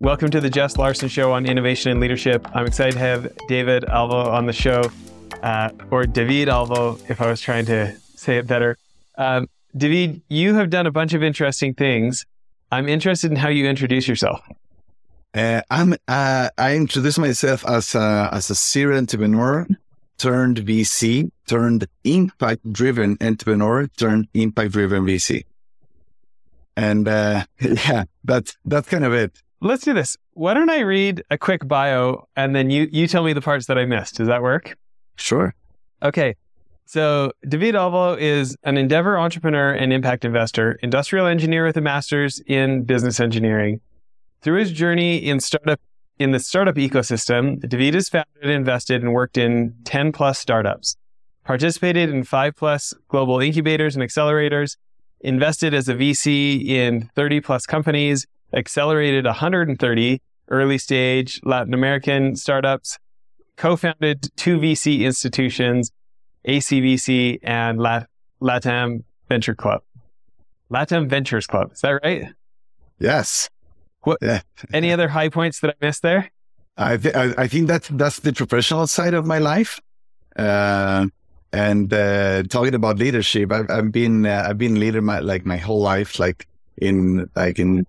Welcome to the Jess Larson Show on innovation and leadership. I'm excited to have David Alvo on the show, uh, or David Alvo, if I was trying to say it better. Um, David, you have done a bunch of interesting things. I'm interested in how you introduce yourself. Uh, I'm uh, I introduce myself as a as a serial entrepreneur turned VC turned impact driven entrepreneur turned impact driven VC, and uh, yeah, that's that's kind of it. Let's do this. Why don't I read a quick bio and then you you tell me the parts that I missed? Does that work? Sure. Okay. So David Alvo is an endeavor entrepreneur and impact investor, industrial engineer with a master's in business engineering. Through his journey in startup in the startup ecosystem, David has founded, invested, and worked in 10 plus startups, participated in five plus global incubators and accelerators, invested as a VC in 30 plus companies, accelerated 130 early stage Latin American startups, co-founded two VC institutions, ACVC and Lat- LATAM Venture Club. LATAM Ventures Club. Is that right? Yes. What? Yeah. Any other high points that I missed there? I, th- I think that that's the professional side of my life. Uh, and uh, talking about leadership, I've, I've been uh, I've been leader my like my whole life, like in like in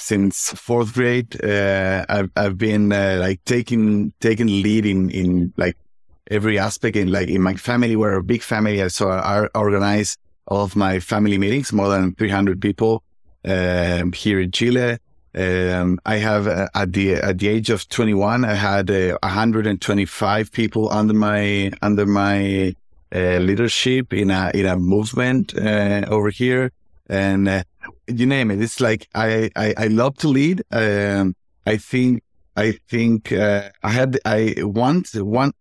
since fourth grade. Uh, I've I've been uh, like taking taking lead in in like every aspect in like in my family. We're a big family, so I organize all of my family meetings, more than 300 people um, here in Chile. Um, I have uh, at the at the age of 21, I had uh, 125 people under my under my uh, leadership in a in a movement uh, over here, and uh, you name it. It's like I I, I love to lead. Um, I think I think uh, I had I want one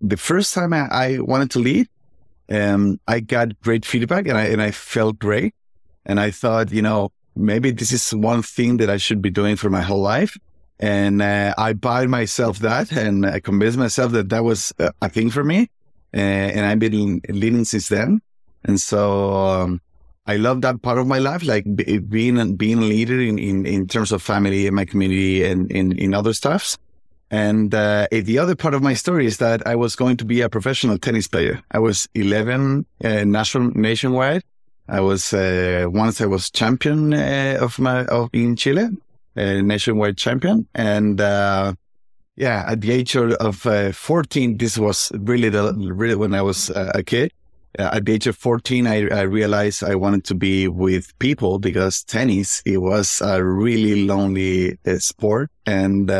the first time I, I wanted to lead. Um, I got great feedback and I and I felt great, and I thought you know maybe this is one thing that I should be doing for my whole life. And uh, I bought myself that and I convinced myself that that was a thing for me. Uh, and I've been leading since then. And so um, I love that part of my life, like being being a leader in, in, in terms of family and my community and in, in other stuffs. And uh, the other part of my story is that I was going to be a professional tennis player. I was 11 uh, national nationwide I was uh, once I was champion uh, of my of in Chile, nationwide champion, and uh, yeah, at the age of uh, 14, this was really the really when I was a kid. Uh, at the age of 14, I, I, realized I wanted to be with people because tennis it was a really lonely sport, and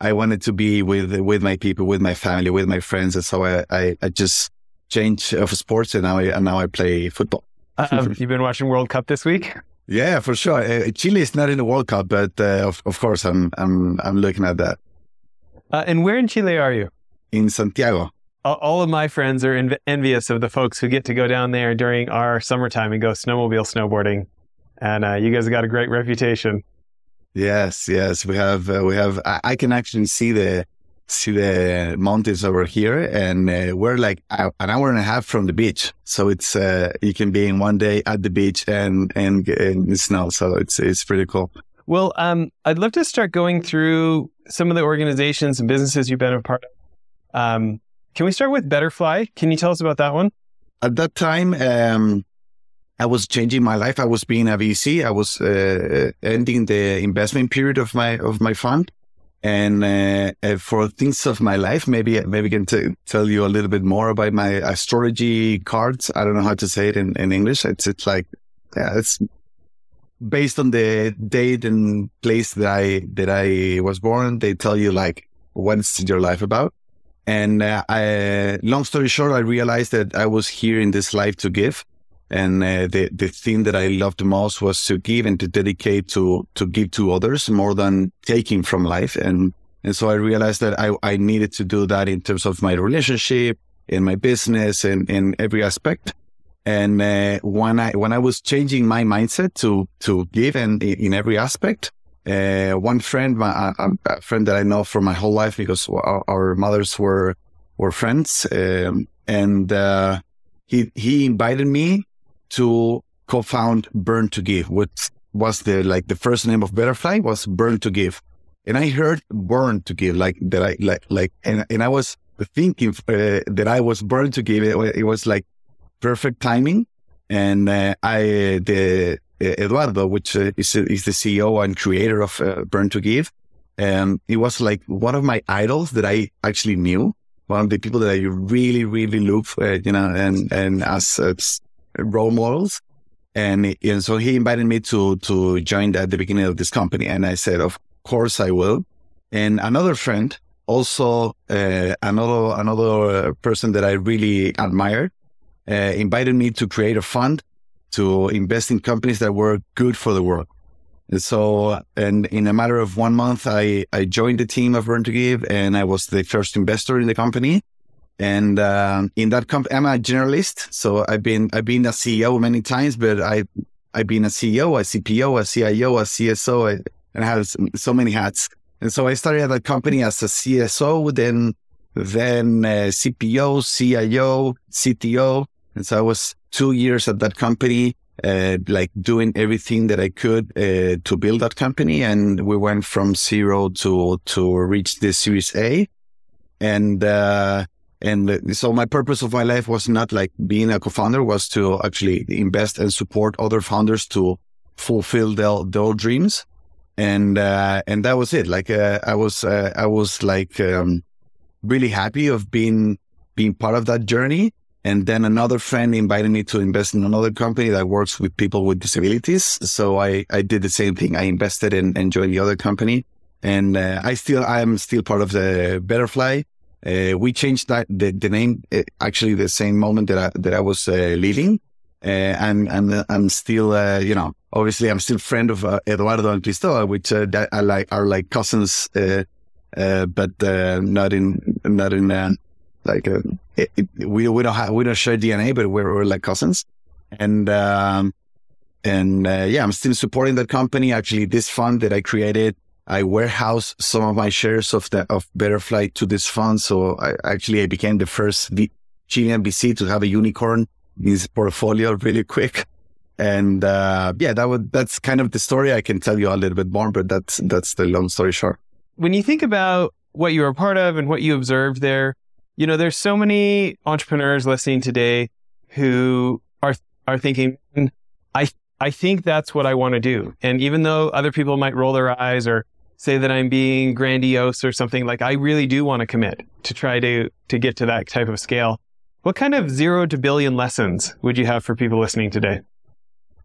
I wanted to be with with my people, with my family, with my friends, and so I I, I just changed of sports, and now I and now I play football. Um, you've been watching World Cup this week. Yeah, for sure. Uh, Chile is not in the World Cup, but uh, of, of course, I'm I'm I'm looking at that. Uh, and where in Chile are you? In Santiago. All of my friends are env- envious of the folks who get to go down there during our summertime and go snowmobile snowboarding, and uh, you guys have got a great reputation. Yes, yes, we have. Uh, we have. I, I can actually see the see the mountains over here and uh, we're like an hour and a half from the beach so it's uh, you can be in one day at the beach and and in the snow so it's it's pretty cool well um, i'd love to start going through some of the organizations and businesses you've been a part of um, can we start with betterfly can you tell us about that one at that time um, I was changing my life. I was being a VC. I was uh, ending the investment period of my of my fund, and uh, uh, for things of my life, maybe maybe I can t- tell you a little bit more about my astrology cards. I don't know how to say it in, in English. It's it's like yeah, it's based on the date and place that I that I was born. They tell you like what's your life about. And uh, I, long story short, I realized that I was here in this life to give. And uh, the the thing that I loved most was to give and to dedicate to to give to others more than taking from life. And and so I realized that I I needed to do that in terms of my relationship, in my business, and in every aspect. And uh, when I when I was changing my mindset to to give and in every aspect, uh, one friend, my, a, a, friend that I know for my whole life because our, our mothers were were friends, um, and uh, he he invited me to co-found Burn to Give, which was the like the first name of Betterfly was Burn to Give, and I heard Burn to Give like that. I like like and and I was thinking uh, that I was Burn to Give. It, it was like perfect timing, and uh, I the Eduardo, which uh, is is the CEO and creator of uh, Burn to Give, and it was like one of my idols that I actually knew. One of the people that I really, really look, for, you know, and and as, as role models. And, and so he invited me to to join at the beginning of this company, and I said, of course I will. And another friend, also uh, another another person that I really admired, uh, invited me to create a fund to invest in companies that were good for the world. And so, and in a matter of one month, I I joined the team of Burn to Give, and I was the first investor in the company. And um, in that company, I'm a generalist. So I've been I've been a CEO many times, but I I've been a CEO, a CPO, a CIO, a CSO, and I have so many hats. And so I started at that company as a CSO, then then uh, CPO, CIO, CTO, and so I was two years at that company, uh, like doing everything that I could uh, to build that company. And we went from zero to to reach the Series A, and uh, and so my purpose of my life was not like being a co-founder, was to actually invest and support other founders to fulfill their, their dreams. And, uh, and that was it. Like, uh, I was, uh, I was like, um, really happy of being, being part of that journey. And then another friend invited me to invest in another company that works with people with disabilities. So I, I did the same thing. I invested in and joined the other company. And uh, I still, I am still part of the Betterfly. Uh, we changed that the, the name uh, actually the same moment that I, that I was uh, leaving. Uh, and and I'm still, uh, you know, obviously I'm still friend of uh, Eduardo and Cristóbal, which are like are like cousins, but not in not in like it, it, we we don't have we don't share DNA, but we're, we're like cousins. And um, and yeah, I'm still supporting that company. Actually, this fund that I created I warehouse some of my shares of the of Betterfly to this fund. So I actually I became the first v- Chilean VC to have a unicorn in his portfolio really quick. And uh, yeah, that would that's kind of the story. I can tell you a little bit more, but that's that's the long story short. When you think about what you were part of and what you observed there, you know, there's so many entrepreneurs listening today who are are thinking, I I think that's what I want to do. And even though other people might roll their eyes or say that I'm being grandiose or something like I really do want to commit to try to to get to that type of scale. What kind of zero to billion lessons would you have for people listening today?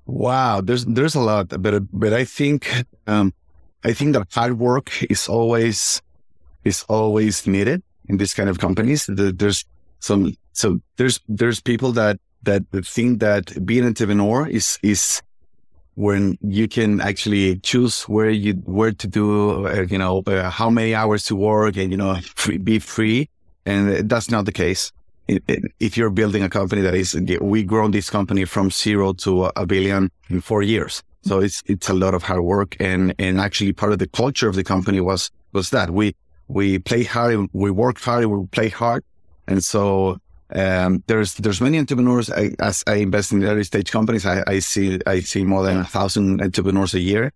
Wow, there's there's a lot, but but I think um, I think that hard work is always is always needed in this kind of companies. There's some so there's there's people that that think that being an entrepreneur is is when you can actually choose where you where to do uh, you know uh, how many hours to work and you know free, be free. And that's not the case. If you're building a company that is we grown this company from zero to a billion in four years. So it's it's a lot of hard work. And and actually part of the culture of the company was was that. We we play hard we work hard we play hard and so um, there's there's many entrepreneurs. I, as I invest in early stage companies, I, I, see I see more than a thousand entrepreneurs a year,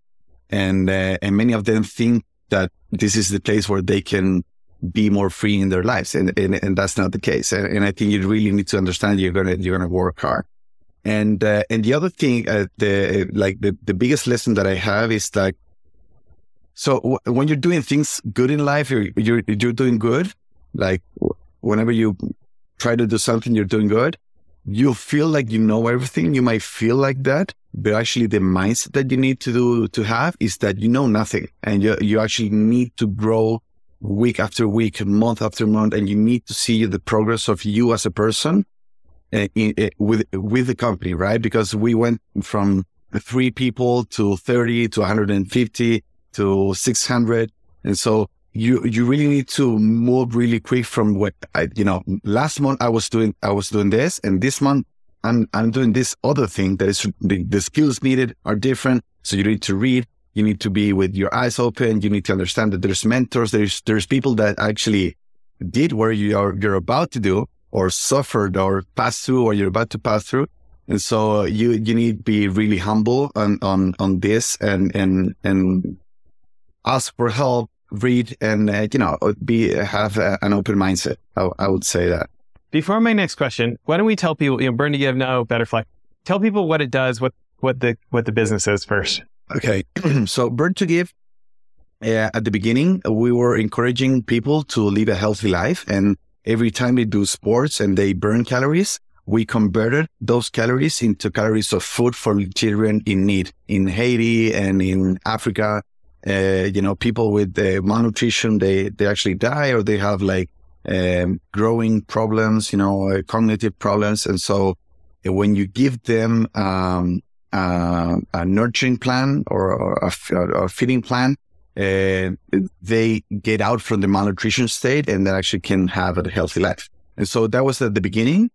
and uh, and many of them think that this is the place where they can be more free in their lives, and and, and that's not the case. And, and, I think you really need to understand you're gonna you're gonna work hard. And uh, and the other thing, uh, the like the the biggest lesson that I have is like, so w- when you're doing things good in life, you're you're you're doing good. Like whenever you try to do something you're doing good, you feel like you know everything. You might feel like that, but actually the mindset that you need to do to have is that you know nothing and you, you actually need to grow week after week, month after month, and you need to see the progress of you as a person uh, in, uh, with, with the company, right? Because we went from three people to 30 to 150 to 600. And so you you really need to move really quick from what I you know last month I was doing I was doing this and this month I'm I'm doing this other thing that is the, the skills needed are different so you need to read you need to be with your eyes open you need to understand that there's mentors there's there's people that actually did what you are you're about to do or suffered or passed through or you're about to pass through And so you you need to be really humble on on on this and and and ask for help, read, and uh, you know be have a, an open mindset. I, I, would say that. Before my next question, why don't we tell people you know burn to give now Betterfly? Tell people what it does, what what the what the business is first. Okay, so burn to give. Uh, at the beginning, we were encouraging people to live a healthy life, and every time they do sports and they burn calories, we converted those calories into calories of food for children in need in Haiti and in Africa. Uh, you know, people with uh, malnutrition, they, they actually die or they have like um, growing problems, you know, uh, cognitive problems. And so uh, when you give them um, a nurturing plan or, or a, a, feeding plan, uh, they get out from the malnutrition state and they actually can have a healthy life. And so that was at the beginning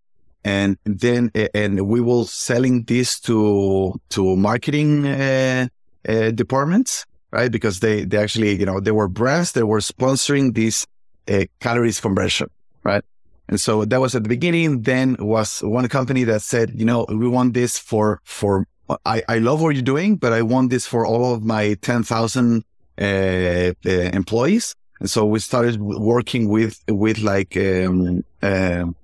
and then and we will selling this to to marketing uh, uh, departments right? Because they they actually you know they were brands that were sponsoring this uh, calories conversion right? And so that was at the beginning. Then was one company that said you know we want this for for i i love what you're doing but i want this for all of my 10,000 uh, uh, employees. And so we started working with with like um, um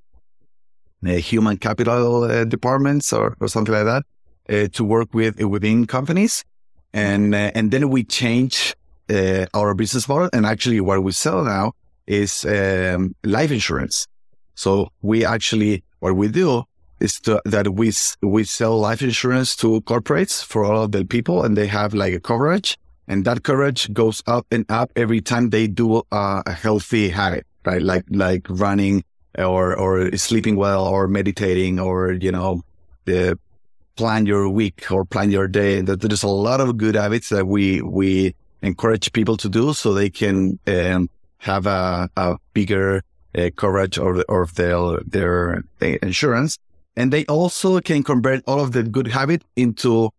human capital uh, departments or, or something like that uh, to work with within companies. And, and then we change our business model. And actually what we sell now is um, life insurance. So we actually, what we do is to, that we, we sell life insurance to corporates for all of the people and they have like a coverage and that coverage goes up and up every time they do a healthy habit, right? Like, like running or or sleeping well or meditating or you know the plan your week or plan your day. There's a lot of good habits that we we encourage people to do so they can um, have a, a bigger uh, coverage of, of their their insurance. And they also can convert all of the good habit into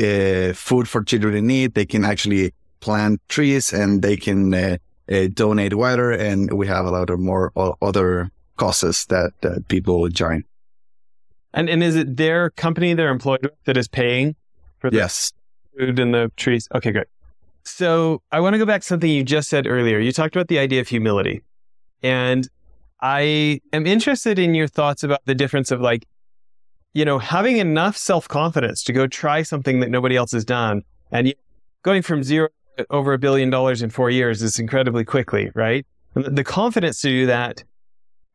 uh, food for children in need. They can actually plant trees and they can uh, uh, donate water, and we have a lot of more other causes that, that people join. And and is it their company they're employed with that is paying for the yes. food and the trees? Okay, good. So I want to go back to something you just said earlier. You talked about the idea of humility. And I am interested in your thoughts about the difference of like, you know, having enough self confidence to go try something that nobody else has done and going from zero over a billion dollars in four years is incredibly quickly, right? The confidence to do that.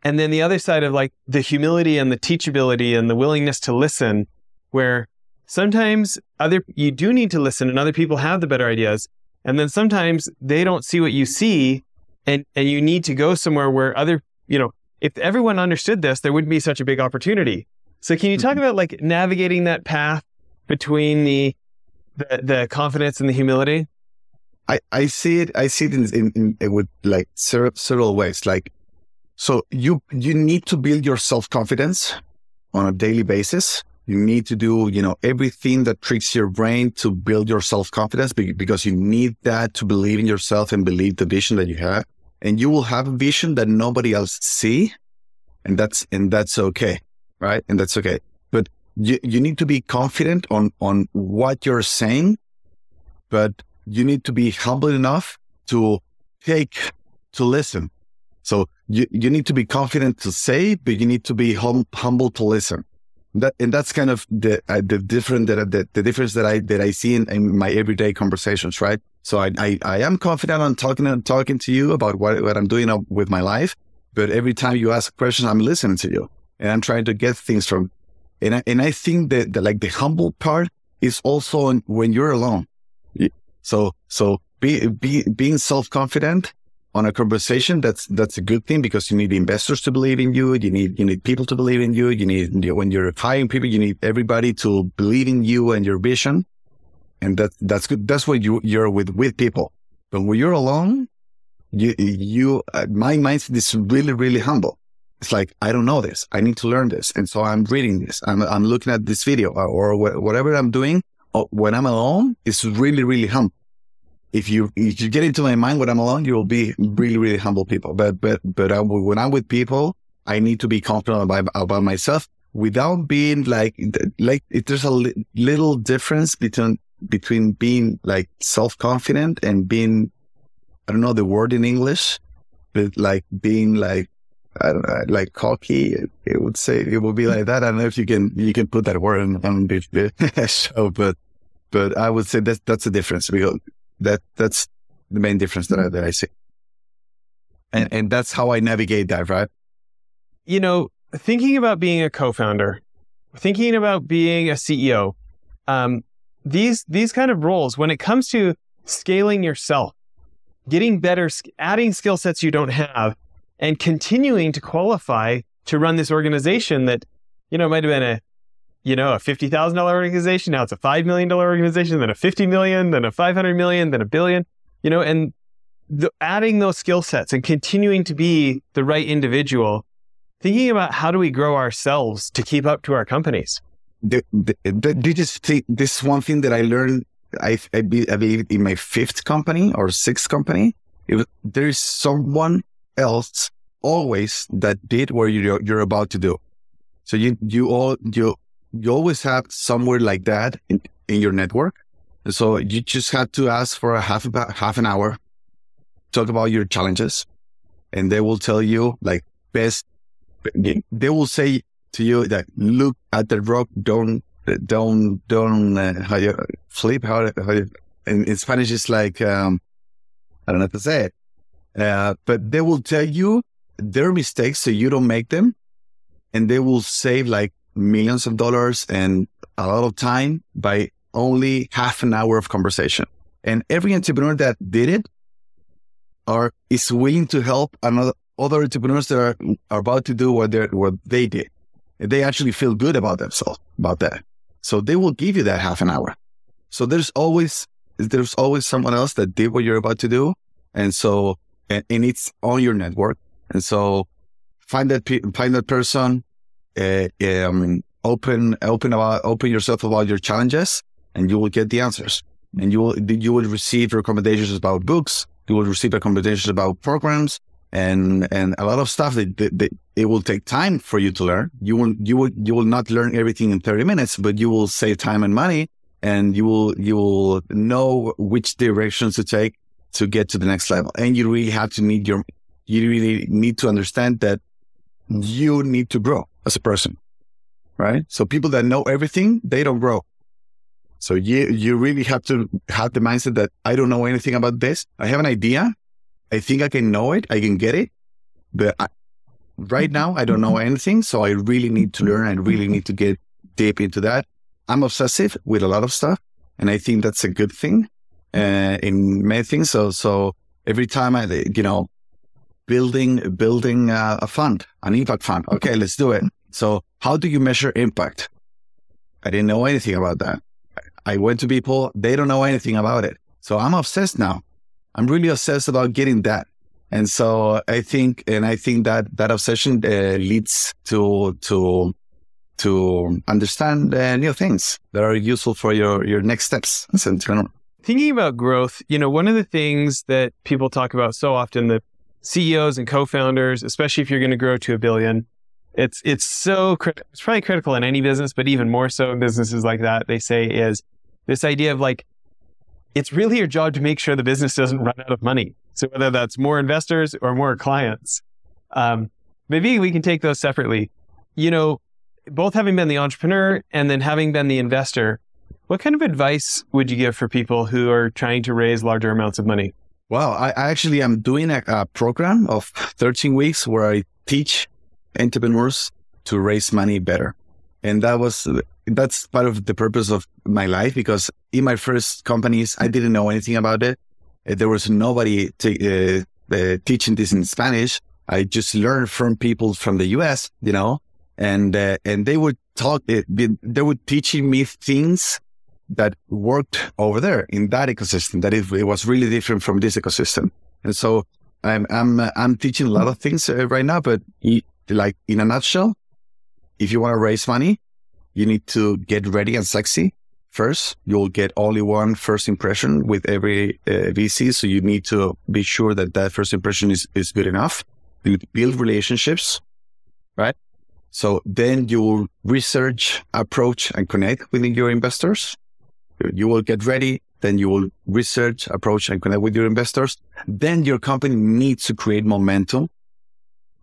And then the other side of like the humility and the teachability and the willingness to listen, where sometimes other, you do need to listen and other people have the better ideas. And then sometimes they don't see what you see and, and you need to go somewhere where other, you know, if everyone understood this, there wouldn't be such a big opportunity. So can you talk mm-hmm. about like navigating that path between the, the, the confidence and the humility? I, I see it. I see it in, in, in with like several, several ways. Like, so you you need to build your self confidence on a daily basis. You need to do you know everything that tricks your brain to build your self confidence because you need that to believe in yourself and believe the vision that you have. And you will have a vision that nobody else see, and that's and that's okay, right? And that's okay. But you you need to be confident on on what you're saying, but you need to be humble enough to take, to listen. So you, you need to be confident to say, but you need to be hum, humble to listen. That, and that's kind of the, uh, the different, that, the, the difference that I, that I see in, in my everyday conversations, right? So I, I, I am confident on talking, talking to you about what, what I'm doing with my life. But every time you ask questions, I'm listening to you and I'm trying to get things from, and I, and I think that the, like the humble part is also when you're alone. So, so be, be, being self-confident on a conversation, that's, that's a good thing because you need investors to believe in you. You need, you need people to believe in you. You need, when you're hiring people, you need everybody to believe in you and your vision. And that, that's good. That's what you, you're with, with people. But when you're alone, you, you, uh, my mindset is really, really humble. It's like, I don't know this. I need to learn this. And so I'm reading this. I'm, I'm looking at this video or, or whatever I'm doing. Uh, when I'm alone, it's really, really humble if you if you get into my mind when I'm alone, you will be really really humble people. But but but I, when I'm with people, I need to be confident about about myself without being like, like there's a li- little difference between, between being like self-confident and being, I don't know the word in English, but like being like, I don't know, like cocky, it would say it would be like that. I don't know if you can, you can put that word on, on the show, but, but I would say that that's the difference because that, that's the main difference that I, that I see. And, and that's how I navigate that, right? You know, thinking about being a co-founder, thinking about being a CEO, um, these these kind of roles, when it comes to scaling yourself, getting better, adding skill sets you don't have, and continuing to qualify to run this organization that, you know, might have been a, you know, a fifty thousand dollar organization. Now it's a five million dollar organization, then a fifty million, then a five hundred million, then a billion. You know, and the, adding those skill sets and continuing to be the right individual thinking about how do we grow ourselves to keep up to our companies. The, the, the, this, this one thing that I learned, I, I, believe in my fifth company or sixth company, was, there is someone else always that did what you're, you're about to do. So you, you all, you, you always have somewhere like that in, in your network. So you just have to ask for a half about half an hour, talk about your challenges, and they will tell you like best they will say to you that look at the rock, don't, don't, don't, uh, how you flip, how, how you, in, in Spanish, it's like, um, I don't know how to say it. Uh, but they will tell you their mistakes so you don't make them. And they will save like millions of dollars and a lot of time by only half an hour of conversation. And every entrepreneur that did it or is willing to help another other entrepreneurs that are, are about to do what they what they did. They actually feel good about themselves about that. So they will give you that half an hour. So there's always there's always someone else that did what you're about to do, and so and, and it's on your network. And so find that find that person, uh, um, open open about open yourself about your challenges, and you will get the answers. And you will you will receive recommendations about books. You will receive recommendations about programs and and a lot of stuff that, that, that, it will take time for you to learn. You will you will you will not learn everything in 30 minutes, but you will save time and money, and you will you will know which directions to take to get to the next level. And you really have to need your you really need to understand that you need to grow as a person, right? So people that know everything, they don't grow. So you you really have to have the mindset that I don't know anything about this. I have an idea, I think I can know it, I can get it, but I, right now I don't know anything. So I really need to learn. I really need to get deep into that. I'm obsessive with a lot of stuff, and I think that's a good thing uh, in many things. So, so every time I, you know, building building uh, a fund, an impact fund. Okay, let's do it. So, how do you measure impact? I didn't know anything about that. I went to people; they don't know anything about it. So I'm obsessed now. I'm really obsessed about getting that. And so I think, and I think that that obsession uh, leads to, to, to understand uh, new things that are useful for your, your next steps. Thinking about growth, you know, one of the things that people talk about so often, the CEOs and co-founders, especially if you're going to grow to a billion, it's, it's so. It's probably critical in any business, but even more so in businesses like that, they say is this idea of like it's really your job to make sure the business doesn't run out of money. So whether that's more investors or more clients, um, maybe we can take those separately. You know, both having been the entrepreneur and then having been the investor, what kind of advice would you give for people who are trying to raise larger amounts of money? Well, I, I actually am doing a, a program of 13 weeks where I teach entrepreneurs to raise money better. And that was that's part of the purpose of my life because in my first companies, I didn't know anything about it. Uh, there was nobody t- uh, uh, teaching this in Spanish. I just learned from people from the US, you know, and uh, and they would talk. Uh, they were teaching me things that worked over there in that ecosystem. That it, it was really different from this ecosystem. And so I'm I'm uh, I'm teaching a lot of things right now. But like in a nutshell, if you want to raise money, you need to get ready and sexy first. You'll get only one first impression with every uh, VC. So you need to be sure that that first impression is, is good enough. You build relationships, right? So then you will research, approach, and connect with your investors. You will get ready. Then you will research, approach, and connect with your investors. Then your company needs to create momentum.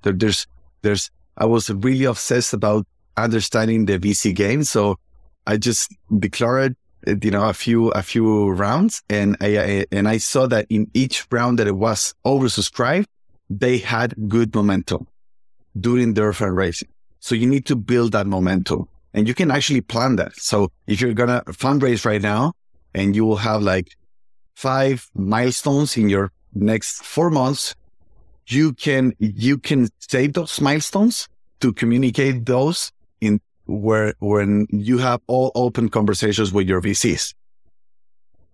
There's, there's, I was really obsessed about understanding the VC game. So I just declared, you know, a few, a few rounds and I, and I saw that in each round that it was oversubscribed, they had good momentum during their fundraising. So you need to build that momentum and you can actually plan that. So if you're to fundraise right now and you will have like five milestones in your next four months, you can, you can save those milestones to communicate those in where, when you have all open conversations with your VCs.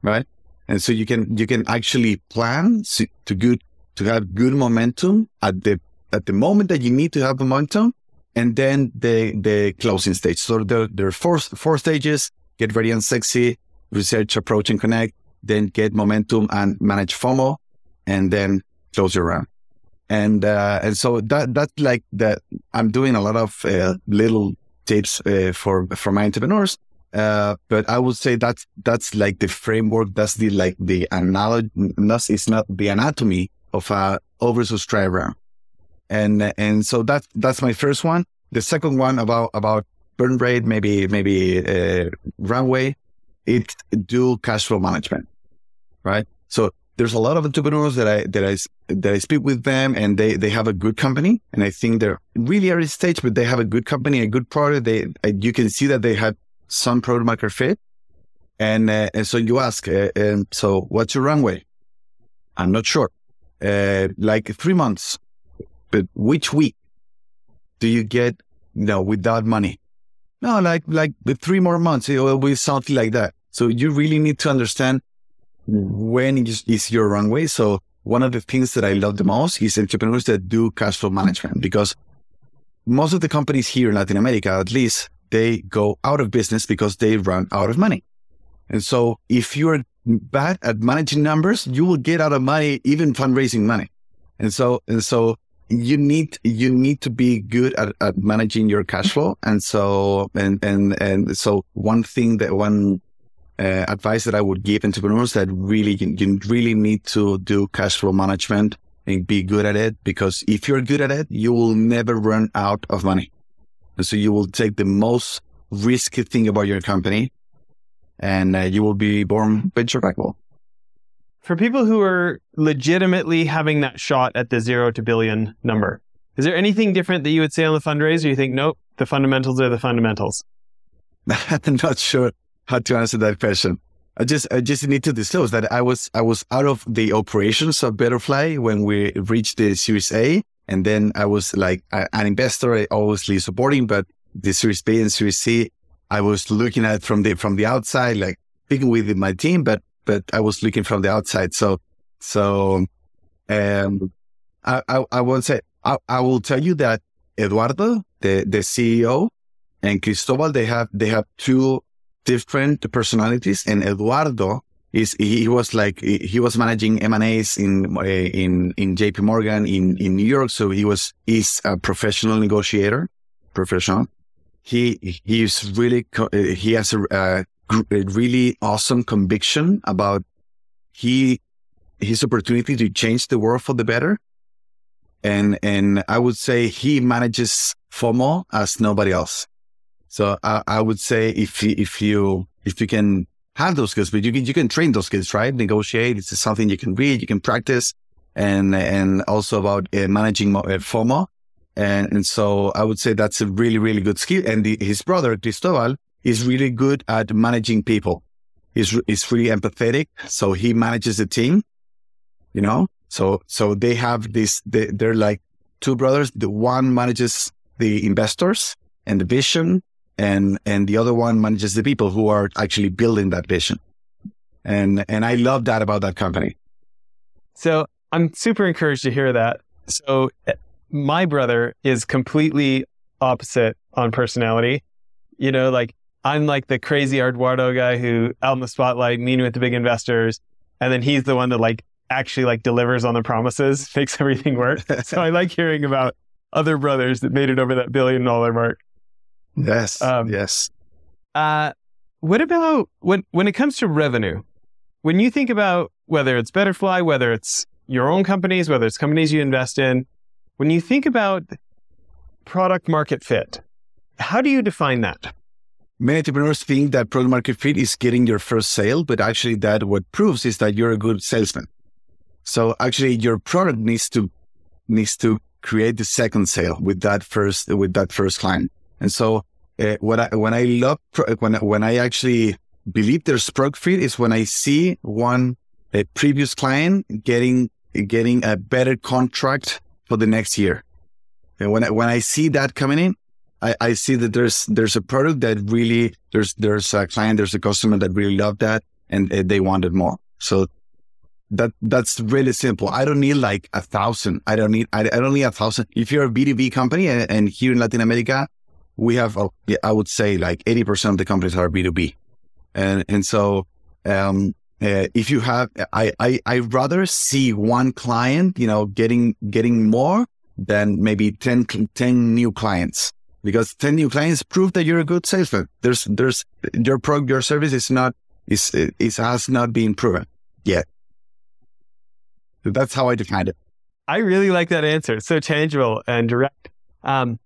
Right. And so you can, you can actually plan to good, to have good momentum at the, at the moment that you need to have momentum and then the the closing stage. So there there are four four stages: get ready and sexy, research, approach, and connect. Then get momentum and manage FOMO, and then close your round. And uh, and so that that's like that. I'm doing a lot of uh, little tips uh, for for my entrepreneurs. Uh, but I would say that's that's like the framework. That's the like the analogy. It's not the anatomy of a oversubscribed round and and so that's that's my first one. The second one about about burn rate, maybe maybe uh, runway, it's dual cash flow management, right? So there's a lot of entrepreneurs that I that I that I speak with them, and they they have a good company, and I think they're really early stage, but they have a good company, a good product. They you can see that they have some product market fit, and uh, and so you ask, uh, and so what's your runway? I'm not sure. Uh, like three months, but which week do you get, you know, without money? No, like, like the three more months, it will be something like that. So you really need to understand when is, is your runway. So one of the things that I love the most is entrepreneurs that do cash flow management because most of the companies here in Latin America, at least they go out of business because they run out of money. And so if you're bad at managing numbers, you will get out of money, even fundraising money. And so, and so you need you need to be good at, at managing your cash flow and so and and and so one thing that one uh, advice that i would give entrepreneurs that really you, you really need to do cash flow management and be good at it because if you're good at it you will never run out of money and so you will take the most risky thing about your company and uh, you will be born venture capital. for people who are legitimately having that shot at the zero to billion number, is there anything different that you would say on the fundraiser? you think, nope, the fundamentals are the fundamentals? I'm not sure how to answer that question. I just I just need to disclose that I was I was out of the operations of Betterfly when we reached the Series A, and then I was like an investor, obviously supporting, but the Series B and Series C, I was looking at from the from the outside, like speaking with my team, but but I was looking from the outside. So, so, um, I, I, I won't say, I, I will tell you that Eduardo, the, the CEO and Cristobal, they have, they have two different personalities and Eduardo is, he was like, he was managing M&As eh, in, in, in JP Morgan in, in New York. So he was, he's a professional negotiator, professional. He, he's really, eh, he has a, a a really awesome conviction about he his opportunity to change the world for the better. And and I would say he manages FOMO as nobody else. So I, I would say if if you if you can have those skills, but you can you can train those skills, right? Negotiate. It's something you can read, you can practice, and and also about uh, managing uh, FOMO. And and so I would say that's a really really good skill. And the, his brother Cristobal is really good at managing people. He's, he's really empathetic. So he manages the team, you know? So, so they have this, they, they're like two brothers. The one manages the investors and the vision and, and the other one manages the people who are actually building that vision. And, and I love that about that company. So I'm super encouraged to hear that. So eh, my brother is completely opposite on personality. You know, like I'm like the crazy Eduardo guy who out in the spotlight, meeting with the big investors. And then he's the one that like actually like delivers on the promises, makes everything work. so I like hearing about other brothers that made it over that billion dollar mark. Yes. Um, yes. Uh, what about when when it comes to revenue? When you think about whether it's Betterfly, whether it's your own companies, whether it's companies you invest in, when you think about product market fit, how do you define that? Many entrepreneurs think that product market fit is getting your first sale, but actually that what proves is that you're a good salesman. So actually your product needs to needs to create the second sale with that first with that first client. And so uh, when I when I love when when I actually believe there's product fit is when I see one a previous client getting getting a better contract for the next year. And when I, when I see that coming in, I, I see that there's there's a product that really there's there's a client there's a customer that really love that and uh, they wanted more. So that that's really simple. I don't need like a thousand. I don't need I, I don't need a thousand. If you're a B two B company and, and, here in Latin America, we have I would say like eighty percent of the companies are B two B, and and so um, uh, if you have I I I rather see one client you know getting getting more than maybe 10, 10 new clients because 10 new clients prove that you're a good salesman. There's, there's your product, your service is not, is, is has not been proven yet. So that's how I define it. I really like that answer. So tangible and direct. Um,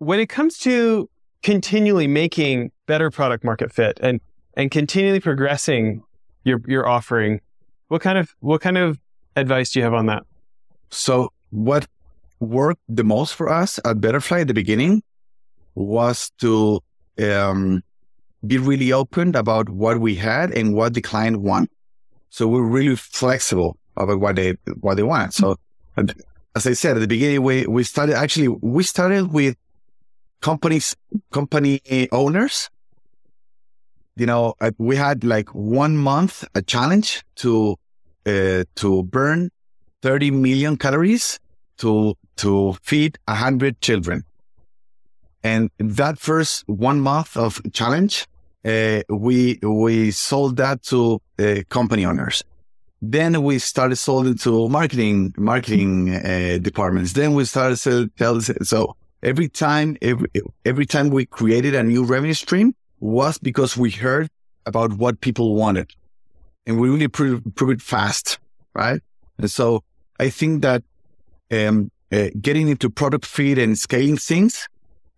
when it comes to continually making better product market fit and, and continually progressing your, your offering, what kind of, what kind of advice do you have on that? So what worked the most for us at Betterfly at the beginning was to um, be really open about what we had and what the client want. So we're really flexible about what they what they want. So as I said at the beginning, we we started actually we started with companies company owners. You know, we had like one month a challenge to uh, to burn 30 million calories to to feed 100 children. And that first one month of challenge, uh, we we sold that to uh, company owners. Then we started selling to marketing marketing uh, departments. Then we started selling. so every time every every time we created a new revenue stream was because we heard about what people wanted, and we really proved prove it fast, right? And so I think that um, uh, getting into product feed and scaling things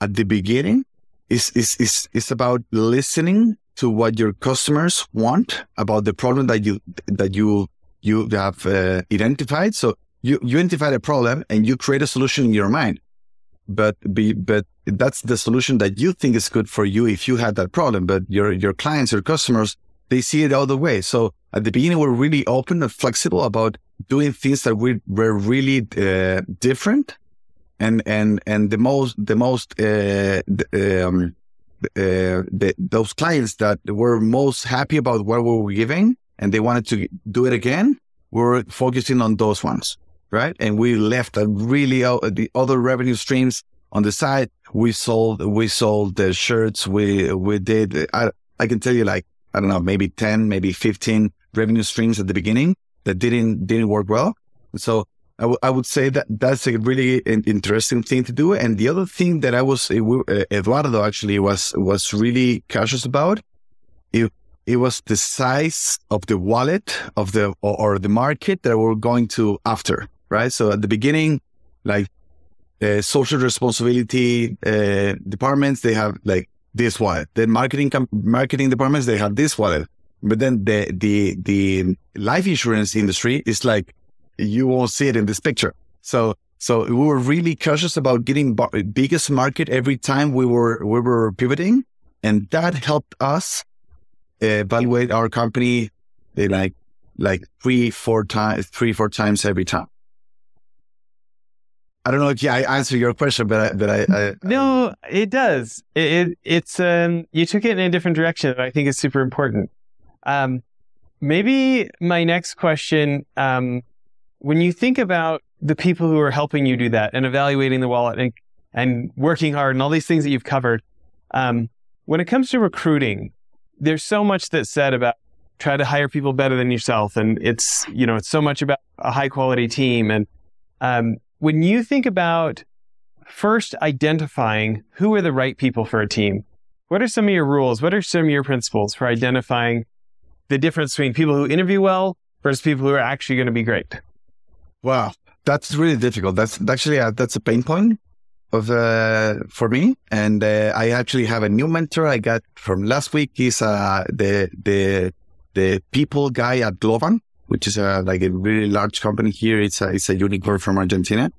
at the beginning is, is, is, is about listening to what your customers want about the problem that you, that you, you have uh, identified. So you, you identify a problem and you create a solution in your mind. But be, but that's the solution that you think is good for you if you had that problem. But your, your clients, your customers, they see it all the way. So at the beginning, we're really open and flexible about doing things that we were really uh, different and and and the most the most uh, um, uh, the, those clients that were most happy about what we were giving and they wanted to do it again we're focusing on those ones right? And we left a really uh, the other revenue streams on the side. We sold we sold the shirts. We we did I, I can tell you like i don't know maybe 10 maybe 15 revenue streams at the beginning that didn't didn't work well. So I, w- I would say that that's a really interesting thing to do. And the other thing that I was, uh, Eduardo actually was, was really cautious about, it, it was the size of the wallet of the, or, or the market that we're going to after, right? So at the beginning, like uh, social responsibility uh, departments, they have like this wallet. Then marketing com- marketing departments, they have this wallet. But then the the the life insurance industry is like you won't see it in this picture. So, so we were really cautious about getting biggest market every time we were, we were pivoting. And that helped us evaluate our company eh, like, like three, four times, three, four times every time. I don't know if I answer your question, but I, but I, I no, it does. It, it, it's um you took it in a different direction that I think is super important. Um, maybe my next question um when you think about the people who are helping you do that and evaluating the wallet and, and working hard and all these things that you've covered, um, when it comes to recruiting, there's so much that's said about try to hire people better than yourself. And it's, you know, it's so much about a high quality team. And um, when you think about first identifying who are the right people for a team. What are some of your rules? What are some of your principles for identifying the difference between people who interview well versus people who are actually going to be great? Wow, that's really difficult. That's actually a, that's a pain point of uh, for me. And uh, I actually have a new mentor I got from last week. He's uh, the the the people guy at Globant, which is a, like a really large company here. It's a it's a unicorn from Argentina,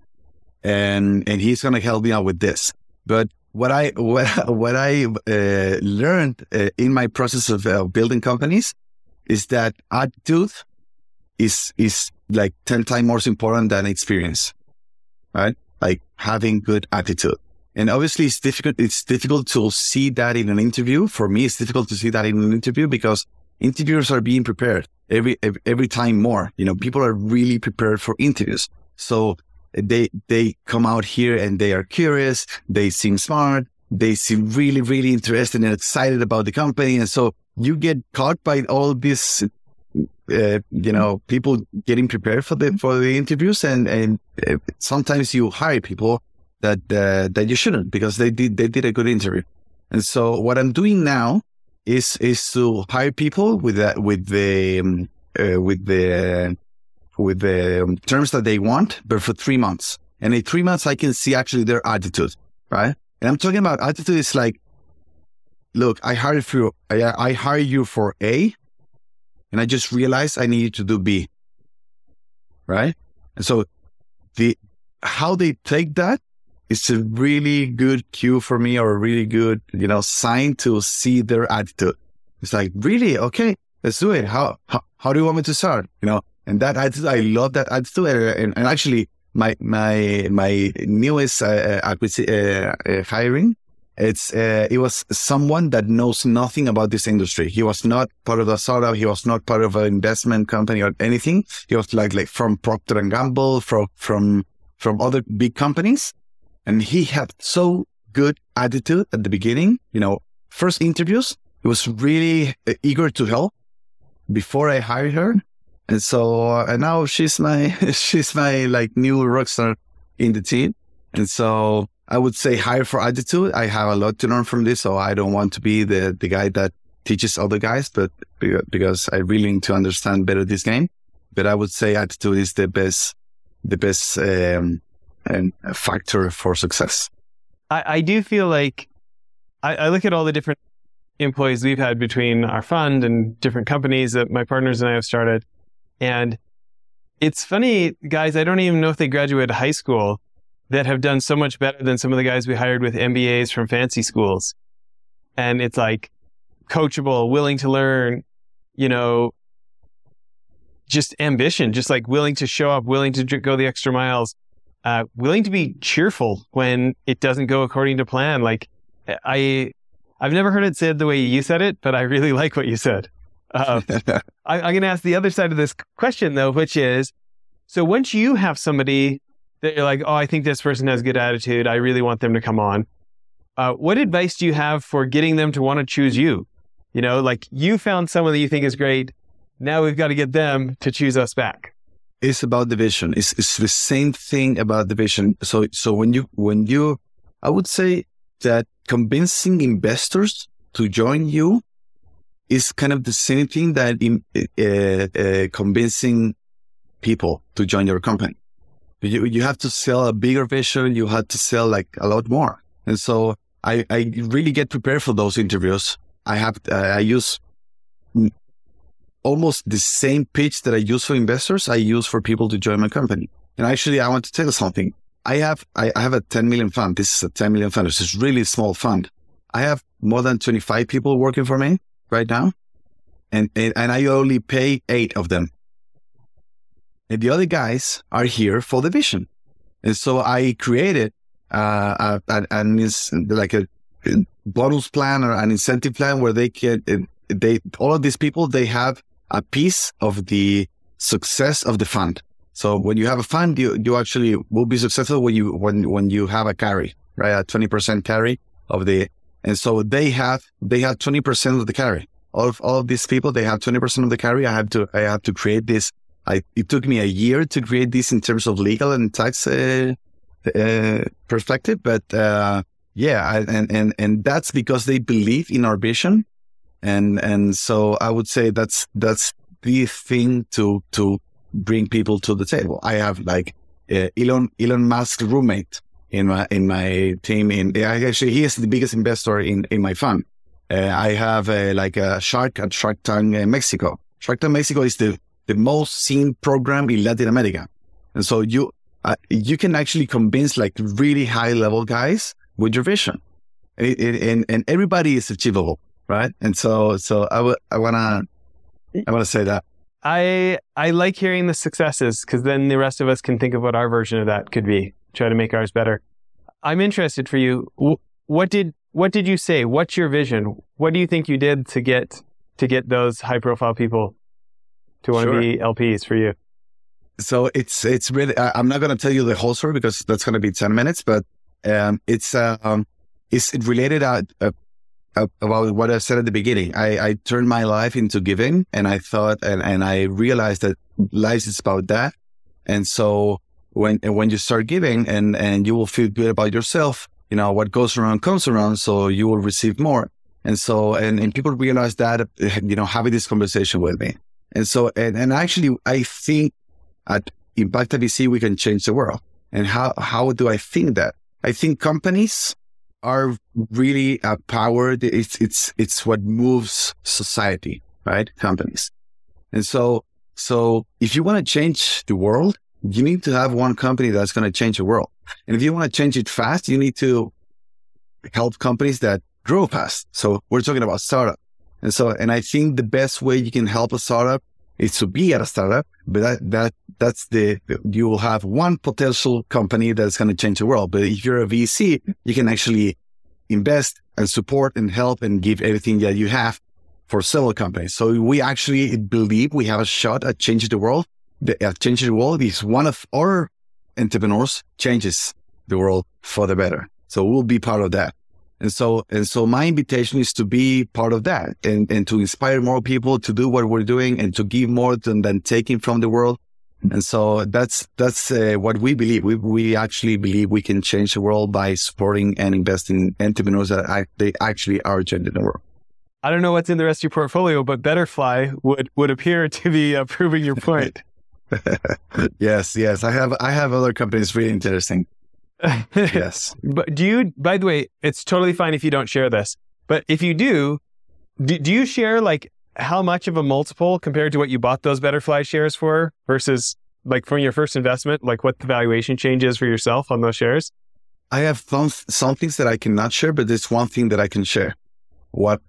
and and he's gonna help me out with this. But what I what what I uh, learned uh, in my process of uh, building companies is that attitude is is like ten times more important than experience, right? Like having good attitude. And obviously it's difficult, it's difficult to see that in an interview. For me, it's difficult to see that in an interview because interviewers are being prepared every, every, every time more. You know, people are really prepared for interviews. So they, they come out here and they are curious. They seem smart. They seem really, really interested and excited about the company. And so you get caught by all this uh, you know, people getting prepared for the for the interviews, and and uh, sometimes you hire people that uh, that you shouldn't because they did they did a good interview. And so what I'm doing now is is to hire people with that with the um, uh, with the with the um, terms that they want, but for three months. And in three months, I can see actually their attitude, right? And I'm talking about attitude is like, look, I hired you, I, I hire you for A, and I just realized I needed to do B. Right. And so the, how they take that is a really good cue for me or a really good, you know, sign to see their attitude. It's like, really? Okay, let's do it. How, how, how do you want me to start? You know, and that attitude, I love that attitude. And, and actually my, my, my newest uh, acquisition, uh, uh, hiring it's uh, it was someone that knows nothing about this industry. He was not part of the startup. He was not part of an investment company or anything. He was like like from Procter and Gamble, from from from other big companies, and he had so good attitude at the beginning. You know, first interviews, he was really uh, eager to help before I hired her, and so uh, and now she's my she's my like new rockstar in the team, and so I would say hire for attitude. I have a lot to learn from this, so I don't want to be the the guy that teaches other guys, but because I really need to understand better this game. But I would say attitude is the best, the best um, factor for success. I, I do feel like I, I look at all the different employees we've had between our fund and different companies that my partners and I have started, and it's funny, guys. I don't even know if they graduated high school that have done so much better than some of the guys we hired with MBAs from fancy schools. And it's like coachable, willing to learn, you know, just ambition, just like willing to show up, willing to go the extra miles, uh, willing to be cheerful when it doesn't go according to plan. Like I, I've never heard it said the way you said it, but I really like what you said. Uh, I, I'm going to ask the other side of this question though, which is, so once you have somebody that you're like, oh, I think this person has good attitude. I really want them to come on. Uh, what advice do you have for getting them to want to choose you? You know, like you found someone that you think is great. Now we've got to get them to choose us back. It's about the vision. It's, it's the same thing about the vision. So, so when you, when you, I would say that convincing investors to join you is kind of the same thing that in, uh, uh, convincing people to join your company you, you have to sell a bigger vision. You have to sell like a lot more. And so I, I really get prepared for those interviews. I have, uh, I use almost the same pitch that I use for investors. I use for people to join my company. And actually, I want to tell you something. I have, I, I have a 10 million fund. This is a 10 million fund. This is really small fund. I have more than 25 people working for me right now. And, and, and I only pay eight of them. And the other guys are here for the vision. And so I created uh, a, an, like a bonus plan or an incentive plan where they can, they, all of these people, they have a piece of the success of the fund. So when you have a fund, you, you actually will be successful when you, when, when you have a carry, right? A 20% carry of the, and so they have, they have 20% of the carry. All of, all of these people, they have 20% of the carry. I had to, I had to create this I, it took me a year to create this in terms of legal and tax uh, uh, perspective, but uh, yeah, I, and and and that's because they believe in our vision, and and so I would say that's that's the thing to to bring people to the table. I have like uh, Elon Elon Musk roommate in my in my team. In actually, he is the biggest investor in in my fund. Uh, I have like a Shark at Shark Tank uh, Mexico. Shark Tank Mexico is the the most seen program in Latin America, and so you uh, you can actually convince like really high level guys with your vision, it, and and everybody is achievable, right? And so so I, w- I wanna I wanna say that. I I like hearing the successes because then the rest of us can think of what our version of that could be. Try to make ours better. I'm interested for you. What did what did you say? What's your vision? What do you think you did to get to get those high profile people to want sure. to be LPs for you? So it's it's really I'm not going to tell you the whole story because that's going to be 10 minutes, but um, it's um, it's related at, uh, about what I said at the beginning. I, I turned my life into giving and I thought, and, and I realized that life is about that. And so when, when you start giving and, and you will feel good about yourself, you know, what goes around comes around. So you will receive more. And so, and, and people realize that, you know, having this conversation with me. And so, and, and actually, I think at Impact ABC we can change the world. And how, how do I think that? I think companies are really uh, powered. It's, it's, it's what moves society, right? Companies. And so, so if you want to change the world, you need to have one company that's going to change the world. And if you want to change it fast, you need to help companies that grow fast. So we're talking about startup. And so, and I think the best way you can help a startup is to be at a startup, but that, that, that's the, you will have one potential company that's going to change the world. But if you're a VC, you can actually invest and support and help and give everything that you have for several companies. So we actually believe we have a shot at changing the world. The, uh, changing the world is one of our entrepreneurs changes the world for the better. So we'll be part of that. And so, and so my invitation is to be part of that and, and to inspire more people to do what we're doing and to give more than, than taking from the world. And so that's, that's uh, what we believe. We, we actually believe we can change the world by supporting and investing in entrepreneurs that I, they actually are changing the world. I don't know what's in the rest of your portfolio, but Betterfly would, would appear to be uh, proving your point. yes, yes. I have, I have other companies really interesting. yes. But do you, by the way, it's totally fine if you don't share this, but if you do, do, do you share like how much of a multiple compared to what you bought those Betterfly shares for versus like from your first investment, like what the valuation change is for yourself on those shares? I have some, some things that I cannot share, but there's one thing that I can share. What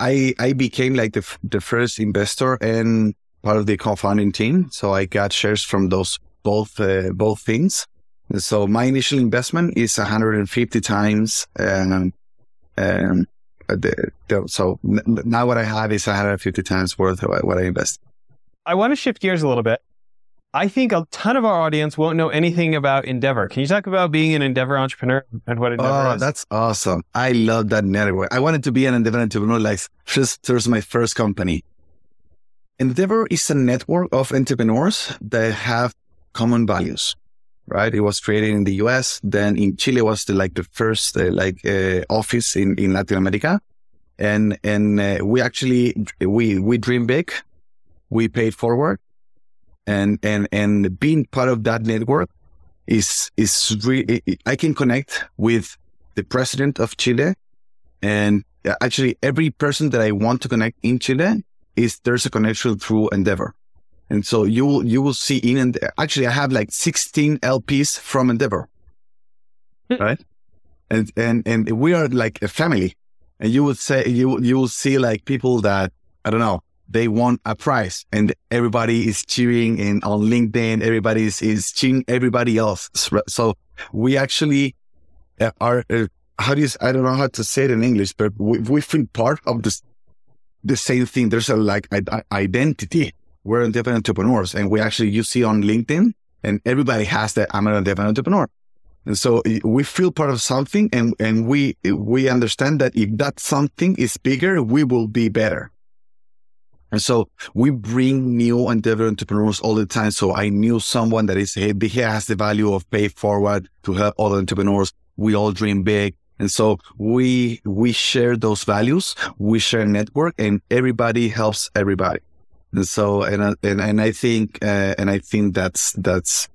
I, I became like the, the first investor and part of the co-founding team. So I got shares from those both, uh, both things. So my initial investment is 150 times. Um, um, Uh, so now what I have is 150 times worth of what I invest. I want to shift gears a little bit. I think a ton of our audience won't know anything about Endeavor. Can you talk about being an Endeavor entrepreneur and what Endeavor is? oh, is? that's awesome. I love that network. I wanted to be an Endeavor entrepreneur like just was my first company. Endeavor is a network of entrepreneurs that have common values right? It was created in the US. Then in Chile was the, like the first uh, like uh, office in, in Latin America. And, and uh, we actually, we, we dream big. We paid forward and, and, and being part of that network is, is really, I can connect with the president of Chile and actually every person that I want to connect in Chile is there's a connection through Endeavor. And so you will, you will see in, and actually I have like 16 LPs from Endeavor, hmm. right? And, and, and we are like a family and you would say, you, you will see like people that, I don't know, they want a prize and everybody is cheering and on LinkedIn, everybody is, is cheering everybody else. So we actually uh, are, uh, how do you, I don't know how to say it in English, but we, we feel part of this, the same thing. There's a like identity we're independent entrepreneurs and we actually, you see on LinkedIn and everybody has that I'm an independent entrepreneur. And so eh, we feel part of something and, and we, we understand that if that something is bigger, we will be better. And so we bring new endeavor entrepreneurs all the time. So I knew someone that is, hey, he has the value of pay forward to help other entrepreneurs. We all dream big. And so we, we share those values. We share network and everybody helps everybody. And so, and, and, and I think, uh, and I think that's, that's,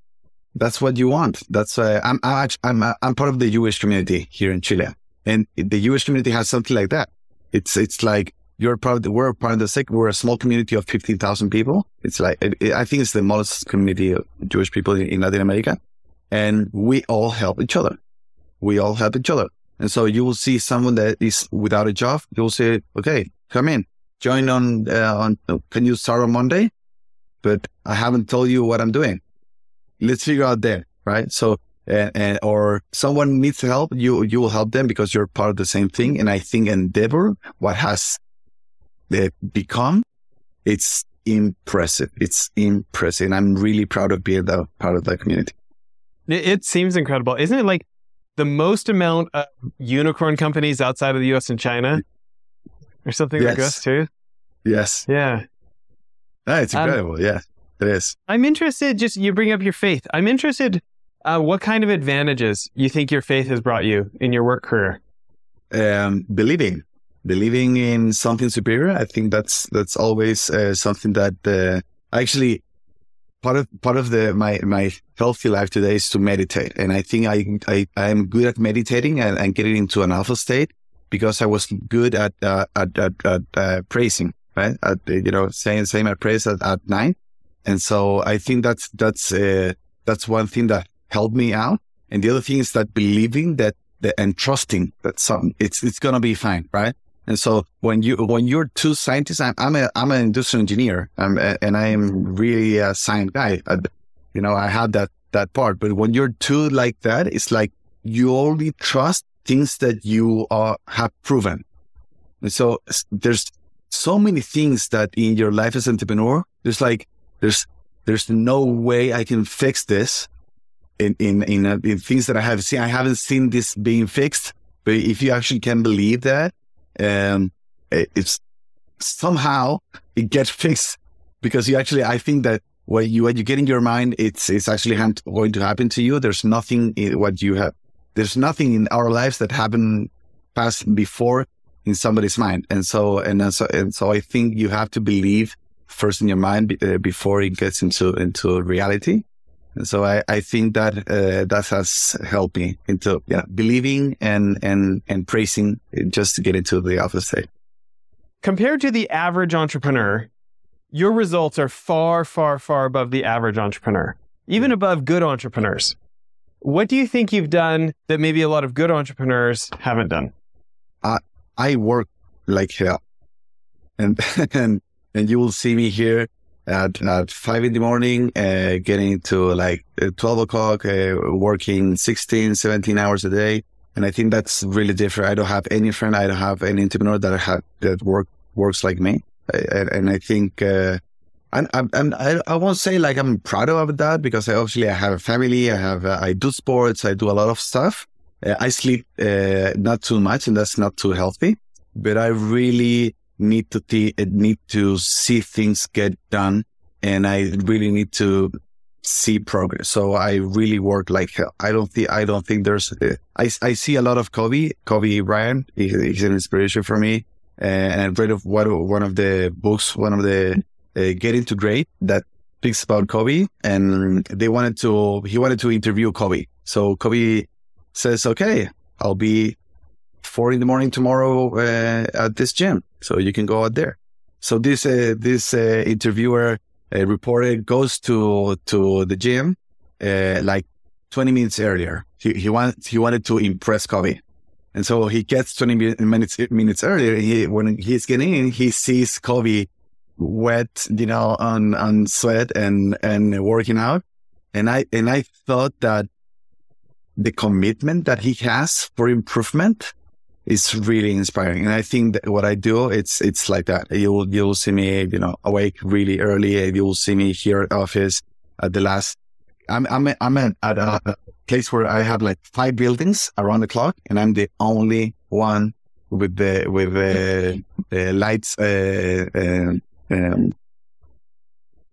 that's what you want. That's, uh, I'm, I'm, I'm, I'm part of the Jewish community here in Chile and the Jewish community has something like that. It's, it's like, you're part of the, we're part of the sick. We're a small community of 15,000 people. It's like, it, I think it's the smallest community of Jewish people in, in Latin America. And we all help each other. We all help each other. And so you will see someone that is without a job. You'll say, okay, come in, join on, uh, on, can you start on Monday? But I haven't told you what I'm doing. Let's figure out there. Right. So, and, and, or someone needs help, you, you will help them because you're part of the same thing. And I think Endeavor, what has uh, become, it's impressive. It's impressive. And I'm really proud of being a part of that community. It seems incredible. Isn't it like the most amount of unicorn companies outside of the US and China or something yes. like this too? Yes. Yeah. Ah, it's um, incredible. Um, yeah, it is. I'm interested, just you bring up your faith. I'm interested uh, what kind of advantages you think your faith has brought you in your work career? Um, believing, believing in something superior. I think that's that's always uh, something that uh, actually part of part of the my my healthy life today is to meditate, and I think I I I am good at meditating and, and getting into an alpha state because I was good at uh, at at, at uh, praising, right? At, you know, saying saying my praise at, at nine, and so I think that's that's uh, that's one thing that helped me out, and the other thing is that believing that, that and trusting that some it's it's gonna be fine, right? And so when you when you're two scientists, I'm I'm, a, I'm an industrial engineer, I'm, and I am really a science guy. I, you know, I have that that part. But when you're two like that, it's like you only trust things that you are have proven. And so there's so many things that in your life as entrepreneur, there's like there's there's no way I can fix this in in in, uh, in things that I have seen. I haven't seen this being fixed. But if you actually can believe that, um, it's somehow it gets fixed because you actually, I think that what you, what you get in your mind, it's, it's actually going to happen to you. There's nothing in what you have. There's nothing in our lives that happened past before in somebody's mind. And so, and so, and so I think you have to believe first in your mind uh, before it gets into, into reality. And so I, I think that uh, that has helped me into yeah, believing and and and praising just to get into the alpha state. Compared to the average entrepreneur, your results are far, far, far above the average entrepreneur, even above good entrepreneurs. What do you think you've done that maybe a lot of good entrepreneurs haven't done? I I work like hell, and and and you will see me here at, at five in the morning, uh, getting to like uh, 12 o'clock, uh, working 16, 17 hours a day. And I think that's really different. I don't have any friend. I don't have any entrepreneur that I have that work, works like me. And, and I think, uh, and, and I, I won't say like I'm proud of that because I obviously I have a family. I have, uh, I do sports. I do a lot of stuff. Uh, I sleep, uh, not too much and that's not too healthy, but I really need to th- need to see things get done, and I really need to see progress. So I really work like hell. I don't think I don't think there's. Uh, I I see a lot of Kobe, Kobe Bryant. He, he's an inspiration for me, and I read of one of the books, one of the uh, Getting to Great that speaks about Kobe, and they wanted to. He wanted to interview Kobe. So Kobe says, "Okay, I'll be four in the morning tomorrow uh, at this gym, so you can go out there. So this uh, this uh, interviewer uh, reporter goes to to the gym uh, like 20 minutes earlier. He he wanted he wanted to impress Kobe, and so he gets 20 minutes minutes earlier. He, when he's getting in, he sees Kobe wet, you know, on on sweat and and working out, and I and I thought that the commitment that he has for improvement is really inspiring. And I think that what I do, it's, it's like that. You'll, you'll see me, you know, awake really early. You'll see me here at office at the last, I'm, I'm, I'm at a place where I have like five buildings around the clock and I'm the only one with the, with the, the lights, uh, uh, um,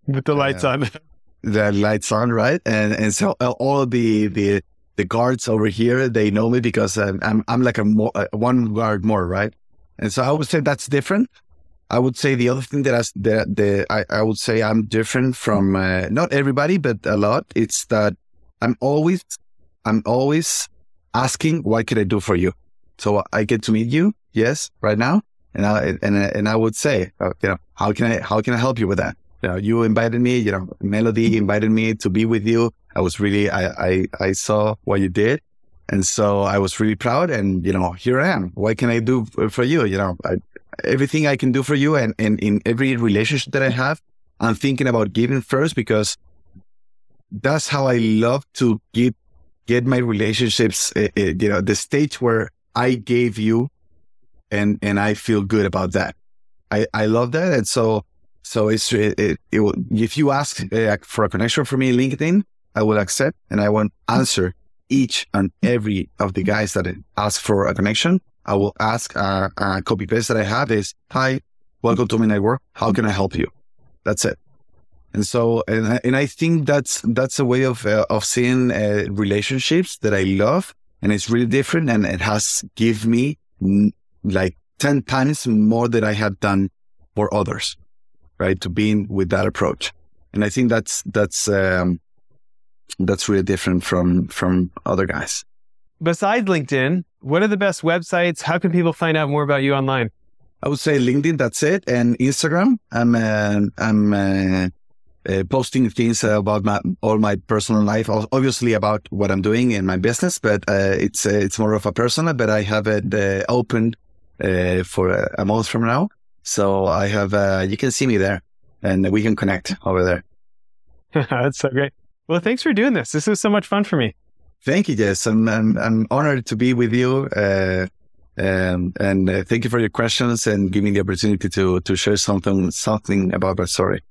with the lights uh, on. the lights on, right? And and so uh, all the the the guards over here they know me because I'm I'm, I'm like a more, uh, one guard more, right? And so I would say that's different. I would say the other thing that I that the I, I would say I'm different from uh, not everybody, but a lot. It's that I'm always I'm always asking what can I do for you. So I get to meet you, yes, right now, and I and and I would say, uh, you know, how can I how can I help you with that? You know, you invited me, you know, Melody invited me to be with you. I was really I I, I saw what you did, and so I was really proud. And you know, here I am. What can I do for you? You know, I, everything I can do for you, and, and in every relationship that I have, I'm thinking about giving first because that's how I love to give get my relationships. Uh, uh, you know, the stage where I gave you, and and I feel good about that. I I love that, and so so it's it, it, it if you ask uh, for a connection for me, LinkedIn, I will accept, and I will answer each and every of the guys that ask for a connection. I will ask a, a copy paste that I have is, "Hi, welcome to my network. How can I help you?" That's it. And so, and I, and I think that's that's a way of uh, of seeing uh, relationships that I love, and it's really different, and it has give me like ten times more than I had done for others, right? To being with that approach, and I think that's that's um, that's really different from from other guys. Besides LinkedIn, what are the best websites? How can people find out more about you online? I would say LinkedIn. That's it, and Instagram. I'm uh, I'm uh, uh, posting things about my all my personal life, obviously about what I'm doing in my business, but uh, it's uh, it's more of a personal. But I have it uh, for a, month from now, so I have uh, you can see me there, and we can connect over there. That's so great. Well, thanks for doing this. This was so much fun for me. Thank you, Jess. I'm I'm, I'm honored to be with you. Uh, um, and uh, thank you for your questions and giving me the opportunity to to share something something about my story.